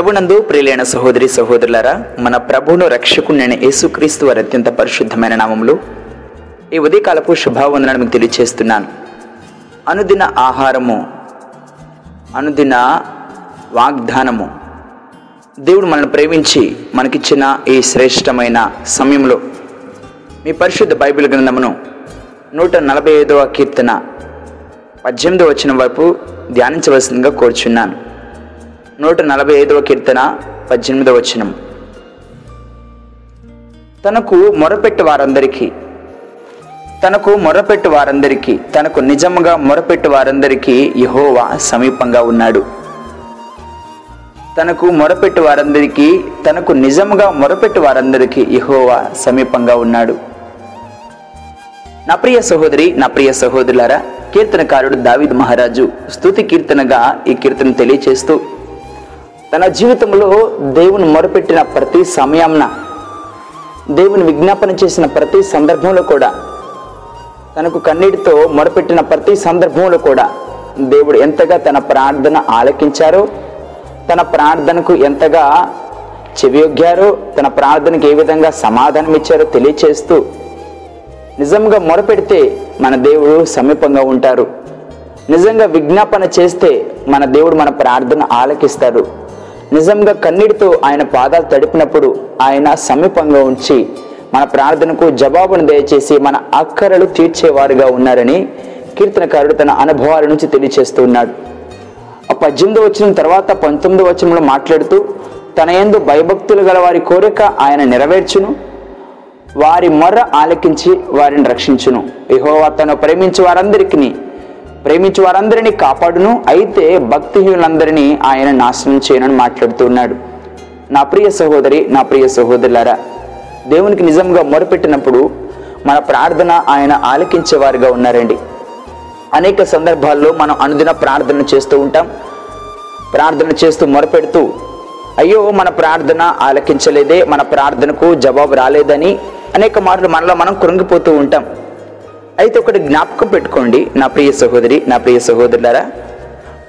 ప్రభునందు ప్రియులైన సహోదరి సహోదరులారా మన ప్రభువును రక్షకుడైన యేసుక్రీస్తు వారి అత్యంత పరిశుద్ధమైన నామములు ఈ ఉదయకాలపు శుభావందనాన్ని మీకు తెలియచేస్తున్నాను. అనుదిన ఆహారము అనుదిన వాగ్దానము దేవుడు మనల్ని ప్రేమించి మనకిచ్చిన ఈ శ్రేష్టమైన సమయంలో మీ పరిశుద్ధ బైబిల్ గ్రంథమును నూట నలభై ఐదవ కీర్తన పద్దెనిమిదవ వచ్చిన వైపు ధ్యానించవలసిందిగా కోరుచున్నాను. నూట నలభై ఐదవ కీర్తన పద్దెనిమిదవ వచనం. తనకు మొరపెట్టు వారందరికీ తనకు మొరపెట్టు వారందరికీ తనకు నిజంగా మొరపెట్టు వారందరికీ యహోవా సమీపంగా ఉన్నాడు. తనకు మొరపెట్టు వారందరికీ తనకు నిజముగా మొరపెట్టు వారందరికీ యహోవా సమీపంగా ఉన్నాడు. నా ప్రియ సహోదరి నా ప్రియ సహోదరులారా కీర్తనకారుడు దావిద్ మహారాజు స్థుతి కీర్తనగా ఈ కీర్తన తెలియచేస్తూ తన జీవితంలో దేవుని మొరపెట్టిన ప్రతి సమయంన దేవుని విజ్ఞాపన చేసిన ప్రతి సందర్భంలో కూడా తనకు కన్నీటితో మొరపెట్టిన ప్రతి సందర్భంలో కూడా దేవుడు ఎంతగా తన ప్రార్థన ఆలకించారో తన ప్రార్థనకు ఎంతగా చెవియొగ్గారో తన ప్రార్థనకు ఏ విధంగా సమాధానం ఇచ్చారో తెలియచేస్తూ నిజంగా మొరపెడితే మన దేవుడు సమీపంగా ఉంటారు. నిజంగా విజ్ఞాపన చేస్తే మన దేవుడు మన ప్రార్థన ఆలకిస్తారు నిజంగా కన్నీటితో ఆయన పాదాలు తడిపినప్పుడు ఆయన సమీపంగా ఉంచి మన ప్రార్థనకు జవాబును దయచేసి మన అక్కరలు తీర్చేవారుగా ఉన్నారని కీర్తనకారుడు తన అనుభవాల నుంచి తెలియచేస్తూ ఉన్నాడు. ఆ పద్దెనిమిది వచ్చిన తర్వాత పంతొమ్మిది వచనంలో మాట్లాడుతూ తన ఎందు భయభక్తులు గల వారి కోరిక ఆయన నెరవేర్చును వారి మొర్ర ఆలకించి వారిని రక్షించును. యెహోవా తను ప్రేమించి వారందరికీ ప్రేమించు వారందరినీ కాపాడును. అయితే భక్తిహీనులందరినీ ఆయన నాశనం చేయనని మాట్లాడుతూ ఉన్నాడు నా ప్రియ సహోదరి నా ప్రియ సహోదరులారా దేవునికి నిజంగా మొరపెట్టినప్పుడు మన ప్రార్థన ఆయన ఆలకించేవారుగా ఉన్నారండి. అనేక సందర్భాల్లో మనం అనుదిన ప్రార్థన చేస్తూ ఉంటాం. ప్రార్థన చేస్తూ మొరపెడుతూ అయ్యో మన ప్రార్థన ఆలకించలేదే మన ప్రార్థనకు జవాబు రాలేదని అనేక మార్లు మనలో మనం కృంగిపోతూ ఉంటాం. అయితే ఒకటి జ్ఞాపకం పెట్టుకోండి నా ప్రియ సహోదరి నా ప్రియ సహోదరులారా.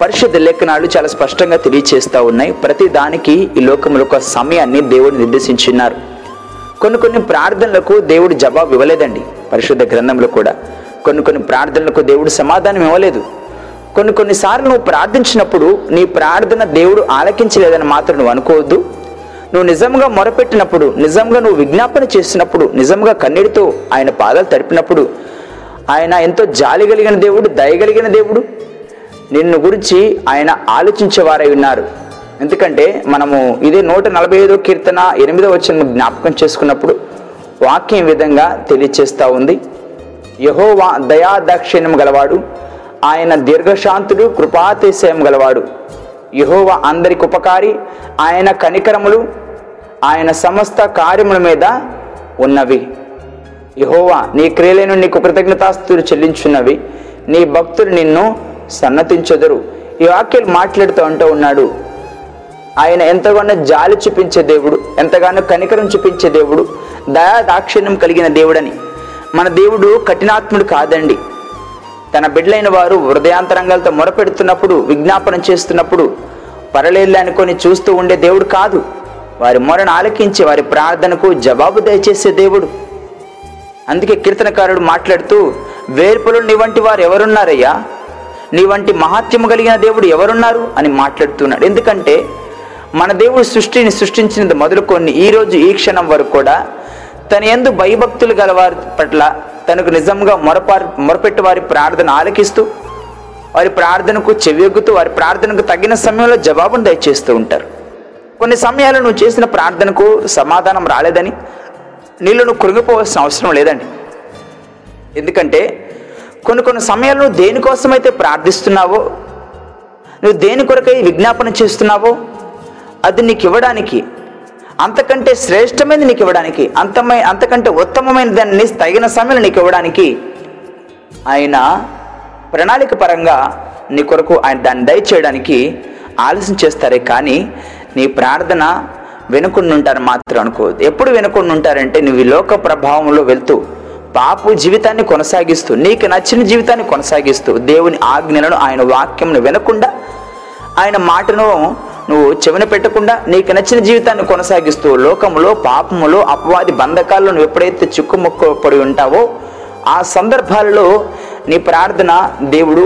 పరిశుద్ధ లేఖనాలు చాలా స్పష్టంగా తెలియచేస్తూ ఉన్నాయి. ప్రతి దానికి ఈ లోకంలో ఒక సమయాన్ని దేవుడు నిర్దేశించున్నారు. కొన్ని కొన్ని ప్రార్థనలకు దేవుడు జవాబు ఇవ్వలేదండి పరిశుద్ధ గ్రంథంలో కూడా. కొన్ని కొన్ని ప్రార్థనలకు దేవుడు సమాధానం ఇవ్వలేదు. కొన్ని కొన్నిసార్లు నువ్వు ప్రార్థించినప్పుడు నీ ప్రార్థన దేవుడు ఆలకించలేదని మాత్రం నువ్వు అనుకోవద్దు. నువ్వు నిజంగా మొరపెట్టినప్పుడు నిజంగా నువ్వు విజ్ఞాపన చేసినప్పుడు నిజంగా కన్నీటితో ఆయన పాదాలు తడిపినప్పుడు ఆయన ఎంతో జాలి కలిగిన దేవుడు దయగలిగిన దేవుడు. నిన్ను గురించి ఆయన ఆలోచించేవారై ఉన్నారు. ఎందుకంటే మనము ఇదే నూట నలభై ఐదో కీర్తన ఎనిమిదో వచ్చిన జ్ఞాపకం చేసుకున్నప్పుడు వాక్యం విధంగా తెలియచేస్తూ ఉంది. యహోవా దయాదాక్షిణ్యం గలవాడు ఆయన దీర్ఘశాంతుడు కృపాతిశయం గలవాడు. యహోవా అందరికి ఉపకారి ఆయన కనికరములు ఆయన సమస్త కార్యముల మీద ఉన్నవి. యహోవా నీ క్రియలను నీకు కృతజ్ఞతాస్తులు చెల్లించున్నవి. నీ భక్తులు నిన్ను సన్నతించదురు. ఈ వాక్యాలు మాట్లాడుతూ అంటూ ఉన్నాడు. ఆయన ఎంతగానో జాలి చూపించే దేవుడు ఎంతగానో కనికరం చూపించే దేవుడు దయా దాక్షిణ్యం కలిగిన దేవుడని. మన దేవుడు కఠినాత్ముడు కాదండి. తన బిడ్డలైన వారు హృదయాంతరంగాలతో మొరపెడుతున్నప్పుడు విజ్ఞాపన చేస్తున్నప్పుడు పరలేళ్ళు అనుకొని చూస్తూ ఉండే దేవుడు కాదు. వారి మొరను ఆలకించి వారి ప్రార్థనకు జవాబు దయచేసే దేవుడు. అందుకే కీర్తనకారుడు మాట్లాడుతూ వేర్పులు నీ వంటి వారు ఎవరున్నారయ్యా నీ వంటి మహాత్యము కలిగిన దేవుడు ఎవరున్నారు? అని మాట్లాడుతున్నాడు. ఎందుకంటే మన దేవుడు సృష్టిని సృష్టించినది మొదలుకొని ఈరోజు ఈ క్షణం వరకు కూడా తన ఎందు భయభక్తులు గలవారి పట్ల తనకు నిజంగా మొరపారు మొరపెట్టి వారి ప్రార్థన ఆలకిస్తూ వారి ప్రార్థనకు చెవియొగ్గుతూ వారి ప్రార్థనకు తగిన సమయంలో జవాబును దయచేస్తూ ఉంటారు. కొన్ని సమయాలు నువ్వు చేసిన ప్రార్థనకు సమాధానం రాలేదని నీళ్ళు నువ్వు కృంగిపోవాల్సిన అవసరం లేదండి. ఎందుకంటే కొన్ని కొన్ని సమయాలు నువ్వు దేనికోసమైతే ప్రార్థిస్తున్నావో నువ్వు దేని కొరకై విజ్ఞాపన చేస్తున్నావో అది నీకు ఇవ్వడానికి అంతకంటే శ్రేష్టమైనది నీకు ఇవ్వడానికి అంతమై అంతకంటే ఉత్తమమైన దాన్ని తగిన సమయంలో నీకు ఇవ్వడానికి ఆయన ప్రణాళిక పరంగా నీ కొరకు ఆయన దాన్ని దయచేయడానికి ఆలస్యం చేస్తారే కానీ నీ ప్రార్థన వెనుకుండుంటారు ఉంటారు మాత్రం అనుకోవద్దు. ఎప్పుడు వెనుకొని ఉంటారంటే నువ్వు లోక ప్రభావంలో వెళ్తూ పాపు జీవితాన్ని కొనసాగిస్తూ నీకు నచ్చిన జీవితాన్ని కొనసాగిస్తూ దేవుని ఆజ్ఞలను ఆయన వాక్యంను వినకుండా ఆయన మాటను నువ్వు చెవిన పెట్టకుండా నీకు నచ్చిన జీవితాన్ని కొనసాగిస్తూ లోకములో పాపములో అపవాది బంధకాల్లో నువ్వు ఎప్పుడైతే చిక్కుముక్కపడి ఉంటావో ఆ సందర్భాలలో నీ ప్రార్థన దేవుడు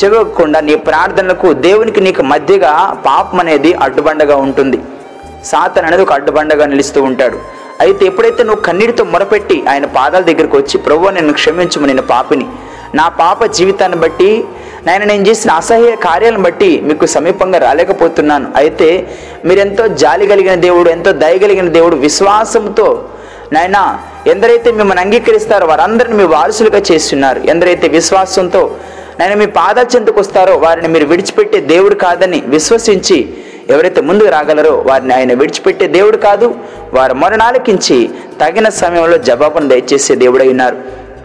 చెవకుండా నీ ప్రార్థనలకు దేవునికి నీకు మధ్యగా పాపం అనేది అడ్డుబండగా ఉంటుంది. సాతన్ అనేది ఒక అడ్డుబండగా నిలుస్తూ ఉంటాడు. అయితే ఎప్పుడైతే నువ్వు కన్నీటితో మొరపెట్టి ఆయన పాదాల దగ్గరికి వచ్చి ప్రభు నేను క్షమించము నేను పాపిని. నా పాప జీవితాన్ని బట్టి నేను నేను చేసిన అసహ్య కార్యాలను బట్టి మీకు సమీపంగా రాలేకపోతున్నాను. అయితే మీరెంతో జాలి కలిగిన దేవుడు ఎంతో దయగలిగిన దేవుడు విశ్వాసంతో నాయన ఎందరైతే మిమ్మల్ని అంగీకరిస్తారో వారందరిని మీ వారసులుగా చేస్తున్నారు. ఎందరైతే విశ్వాసంతో నేను మీ పాదాల చెందుకు వస్తారో వారిని మీరు విడిచిపెట్టే దేవుడు కాదని విశ్వసించి ఎవరైతే ముందుకు రాగలరో వారిని ఆయన విడిచిపెట్టే దేవుడు కాదు. వారు మరణాలకించి తగిన సమయంలో జవాబును దయచేసే దేవుడై ఉన్నారు.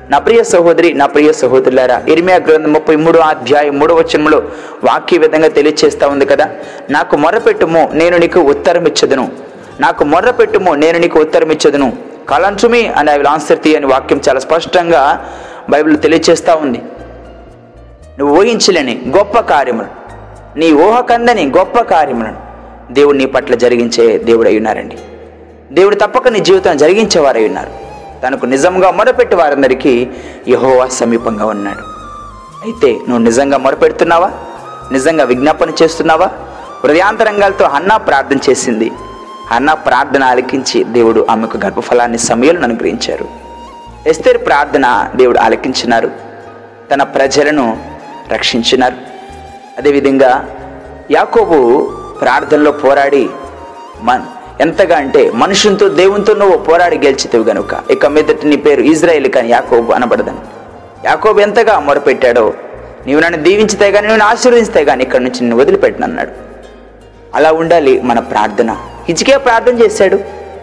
నా ప్రియ సహోదరి నా ప్రియ సహోదరులారా ఇరిమియా గ్రంథం ముప్పై మూడు అధ్యాయం మూడో వచనంలో వాక్య విధంగా తెలియచేస్తా ఉంది కదా? నాకు మొరపెట్టుము నేను నీకు ఉత్తరం ఇచ్చదును నాకు మొర్రపెట్టుము నేను నీకు ఉత్తరం ఇచ్చదును కలంచుమి అని ఐ విల్ ఆన్సర్ తీ అని వాక్యం చాలా స్పష్టంగా బైబిల్ తెలియచేస్తూ ఉంది. నువ్వు ఊహించలేని గొప్ప కార్యములు. నీ ఊహకందని గొప్ప కార్యములను దేవుడు నీ పట్ల జరిగించే దేవుడు ఉన్నారండి. దేవుడు తప్పక నీ జీవితం జరిగించేవారై ఉన్నారు. తనకు నిజంగా మొరపెట్టి వారందరికీ యహోవా సమీపంగా ఉన్నాడు. అయితే నువ్వు నిజంగా మొరపెడుతున్నావా? నిజంగా విజ్ఞాపన చేస్తున్నావా? హృదయాంతరంగాలతో అన్నా ప్రార్థన చేసింది. అన్న ప్రార్థన ఆలకించి దేవుడు ఆమెకు గర్భఫలాన్ని సమయంలో అనుగ్రహించారు. ఎస్తేరు ప్రార్థన దేవుడు ఆలకించినారు. తన ప్రజలను రక్షించినారు. అదేవిధంగా యాకోబు ప్రార్థనలో పోరాడి మన్ ఎంతగా అంటే మనుషులతో దేవునితో నువ్వు పోరాడి గెలిచితివి గనుక. ఇక మీదటి నీ పేరు ఇజ్రాయెల్ కానీ యాకోబు అనబడదని. యాకోబు ఎంతగా మొరపెట్టాడో నీవు నన్ను దీవించితే కానీ నేను ఆశీర్వదిస్తే కానీ ఇక్కడ నుంచి నిన్ను వదిలిపెట్టనన్నాడు అలా ఉండాలి మన ప్రార్థన. ఇచ్చికే ప్రార్థన చేశాడు.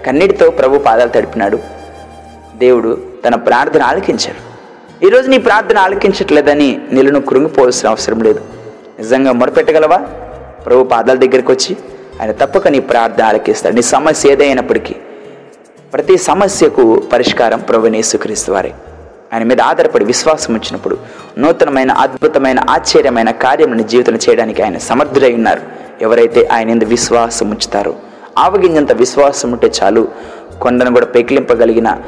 కన్నీటితో ప్రభు పాదాలు తడిపినాడు. దేవుడు తన ప్రార్థన ఆలకించాడు. ఈరోజు నీ ప్రార్థన ఆలకించట్లేదని నీళ్ళను కృంగిపోవాల్సిన అవసరం లేదు. నిజంగా మొరపెట్టగలవా? ప్రభు పాదాల దగ్గరికి వచ్చి ఆయన తప్పక నీ ప్రార్థన ఆలకిస్తాడు. నీ సమస్య ఏదైనప్పటికీ ప్రతి సమస్యకు పరిష్కారం ప్రభునేసుక్రీస్తు వారే. ఆయన మీద ఆధారపడి విశ్వాసం వచ్చినప్పుడు నూతనమైన అద్భుతమైన ఆశ్చర్యమైన కార్యం జీవితం చేయడానికి ఆయన సమర్థుడై ఉన్నారు. ఎవరైతే ఆయన ఎందు విశ్వాసం ఉంచుతారో ఆవగింజంత విశ్వాసం ఉంటే చాలు కొండను కూడా పెకిలింపగలిగిన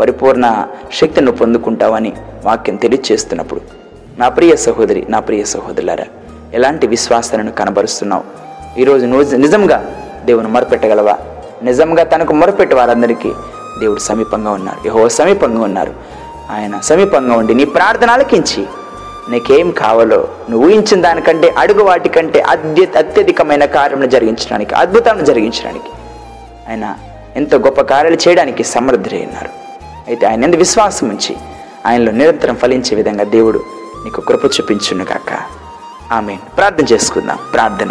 పరిపూర్ణ శక్తిని పొందుకుంటావని వాక్యం తెలియచేస్తున్నప్పుడు. నా ప్రియ సహోదరి నా ప్రియ సహోదరులారా ఎలాంటి విశ్వాసాలను కనబరుస్తున్నావు? ఈరోజు నువ్వు నిజంగా దేవుని మొరపెట్టగలవా? నిజంగా తనకు మొరపెట్టే వారందరికీ దేవుడు సమీపంగా ఉన్నారు. యహో సమీపంగా ఉన్నారు. ఆయన సమీపంగా ఉండి నీ ప్రార్థన ఆలకించి నీకేం కావాలో నువ్వు ఊహించిన దానికంటే అడుగు వాటికంటే అత్య అత్యధికమైన కార్యములు జరిగించడానికి అద్భుతాలను జరిగించడానికి ఆయన ఎంతో గొప్ప కార్యాలు చేయడానికి సమర్థుడై ఉన్నారు. అయితే ఆయన ఎంత విశ్వాసం ఉంచి ఆయనలో నిరంతరం ఫలించే విధంగా దేవుడు నీకు కృప చూపించును కాక ఆమె ప్రార్థన చేసుకుందాం. ప్రార్థన.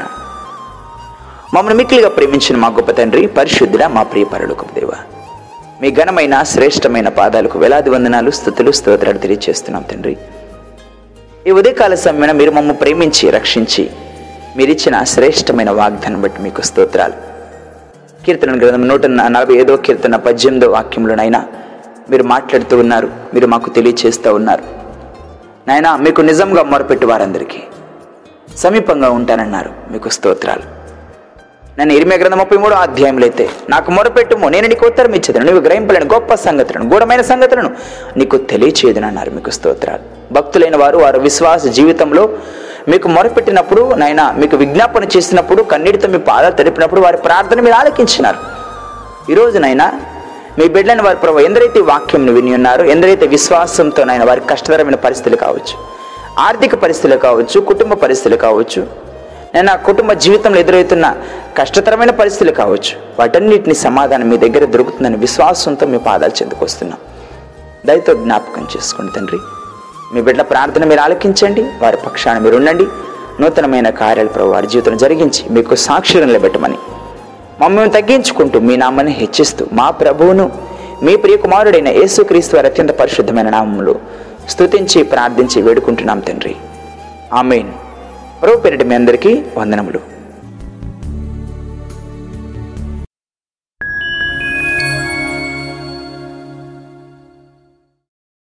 మమ్మల్ని మిక్కిలిగా ప్రేమించిన మా గొప్ప తండ్రి పరిశుద్ధుడా మా ప్రియ పరులకు దేవ. మీ ఘనమైన శ్రేష్టమైన పాదాలకు వేలాది వందనాలు స్థుతులు స్తోత్రాలు తెలియజేస్తున్నాం తండ్రి. ఈ ఉదయకాల సమయన మీరు మమ్మల్ని ప్రేమించి రక్షించి మీరిచ్చిన శ్రేష్టమైన వాగ్దానం బట్టి మీకు స్తోత్రాలు. కీర్తన గ్రంథం నూట నలభై ఐదో కీర్తన పద్దెనిమిదో వాక్యంలోనైనా మీరు మాట్లాడుతూ ఉన్నారు మీరు మాకు తెలియచేస్తూ ఉన్నారు. నాయనా మీకు నిజంగా మొరపెట్టు వారందరికీ. సమీపంగా ఉంటానన్నారు. మీకు స్తోత్రాలు. నన్ను ఇరిమే గ్రంథం ముప్పై మూడో అధ్యాయంలో అయితే నాకు మొరపెట్టుము నేను నీకు ఉత్తరం ఇచ్చేదను నువ్వు గ్రహింపలేని గొప్ప సంగతులను గూఢమైన సంగతులను నీకు తెలియచేయదునన్నారు. మీకు స్తోత్రాలు. భక్తులైన వారు వారి విశ్వాస జీవితంలో మీకు మొరపెట్టినప్పుడు నాయన మీకు విజ్ఞాపన చేసినప్పుడు కన్నీటితో మీ పాదాలు తడిపినప్పుడు వారి ప్రార్థన మీరు ఆలకించినారు. ఈరోజునైనా మీ బిడ్డలను వారి ప్రభు ఎందరైతే వాక్యంను విని ఉన్నారో ఎందరైతే విశ్వాసంతో నాయన వారి కష్టతరమైన పరిస్థితులు కావచ్చు ఆర్థిక పరిస్థితులు కావచ్చు కుటుంబ పరిస్థితులు కావచ్చు నేను నా కుటుంబ జీవితంలో ఎదురవుతున్న కష్టతరమైన పరిస్థితులు కావచ్చు వాటన్నిటిని సమాధానం మీ దగ్గర దొరుకుతుందని విశ్వాసంతో మీ పాదాలు చెందుకొస్తున్నాం దయతో జ్ఞాపకం చేసుకోండి తండ్రి. మీ బిడ్డ ప్రార్థన మీరు ఆలకించండి వారి పక్షాన మీరు ఉండండి. నూతనమైన కార్యాలు ప్రభు వారి జీవితం జరిగించి మీకు సాక్షులను నిలబెట్టమని మమ్మల్ని తగ్గించుకుంటూ మీ నామాన్ని హెచ్చిస్తూ మా ప్రభువును మీ ప్రియకుమారుడైన యేసుక్రీస్తు వారి అత్యంత పరిశుద్ధమైన నామములు స్థుతించి ప్రార్థించి వేడుకుంటున్నాం తండ్రి. ఆమెన్. ప్రభు పెరటి మీ అందరికీ వందనములు.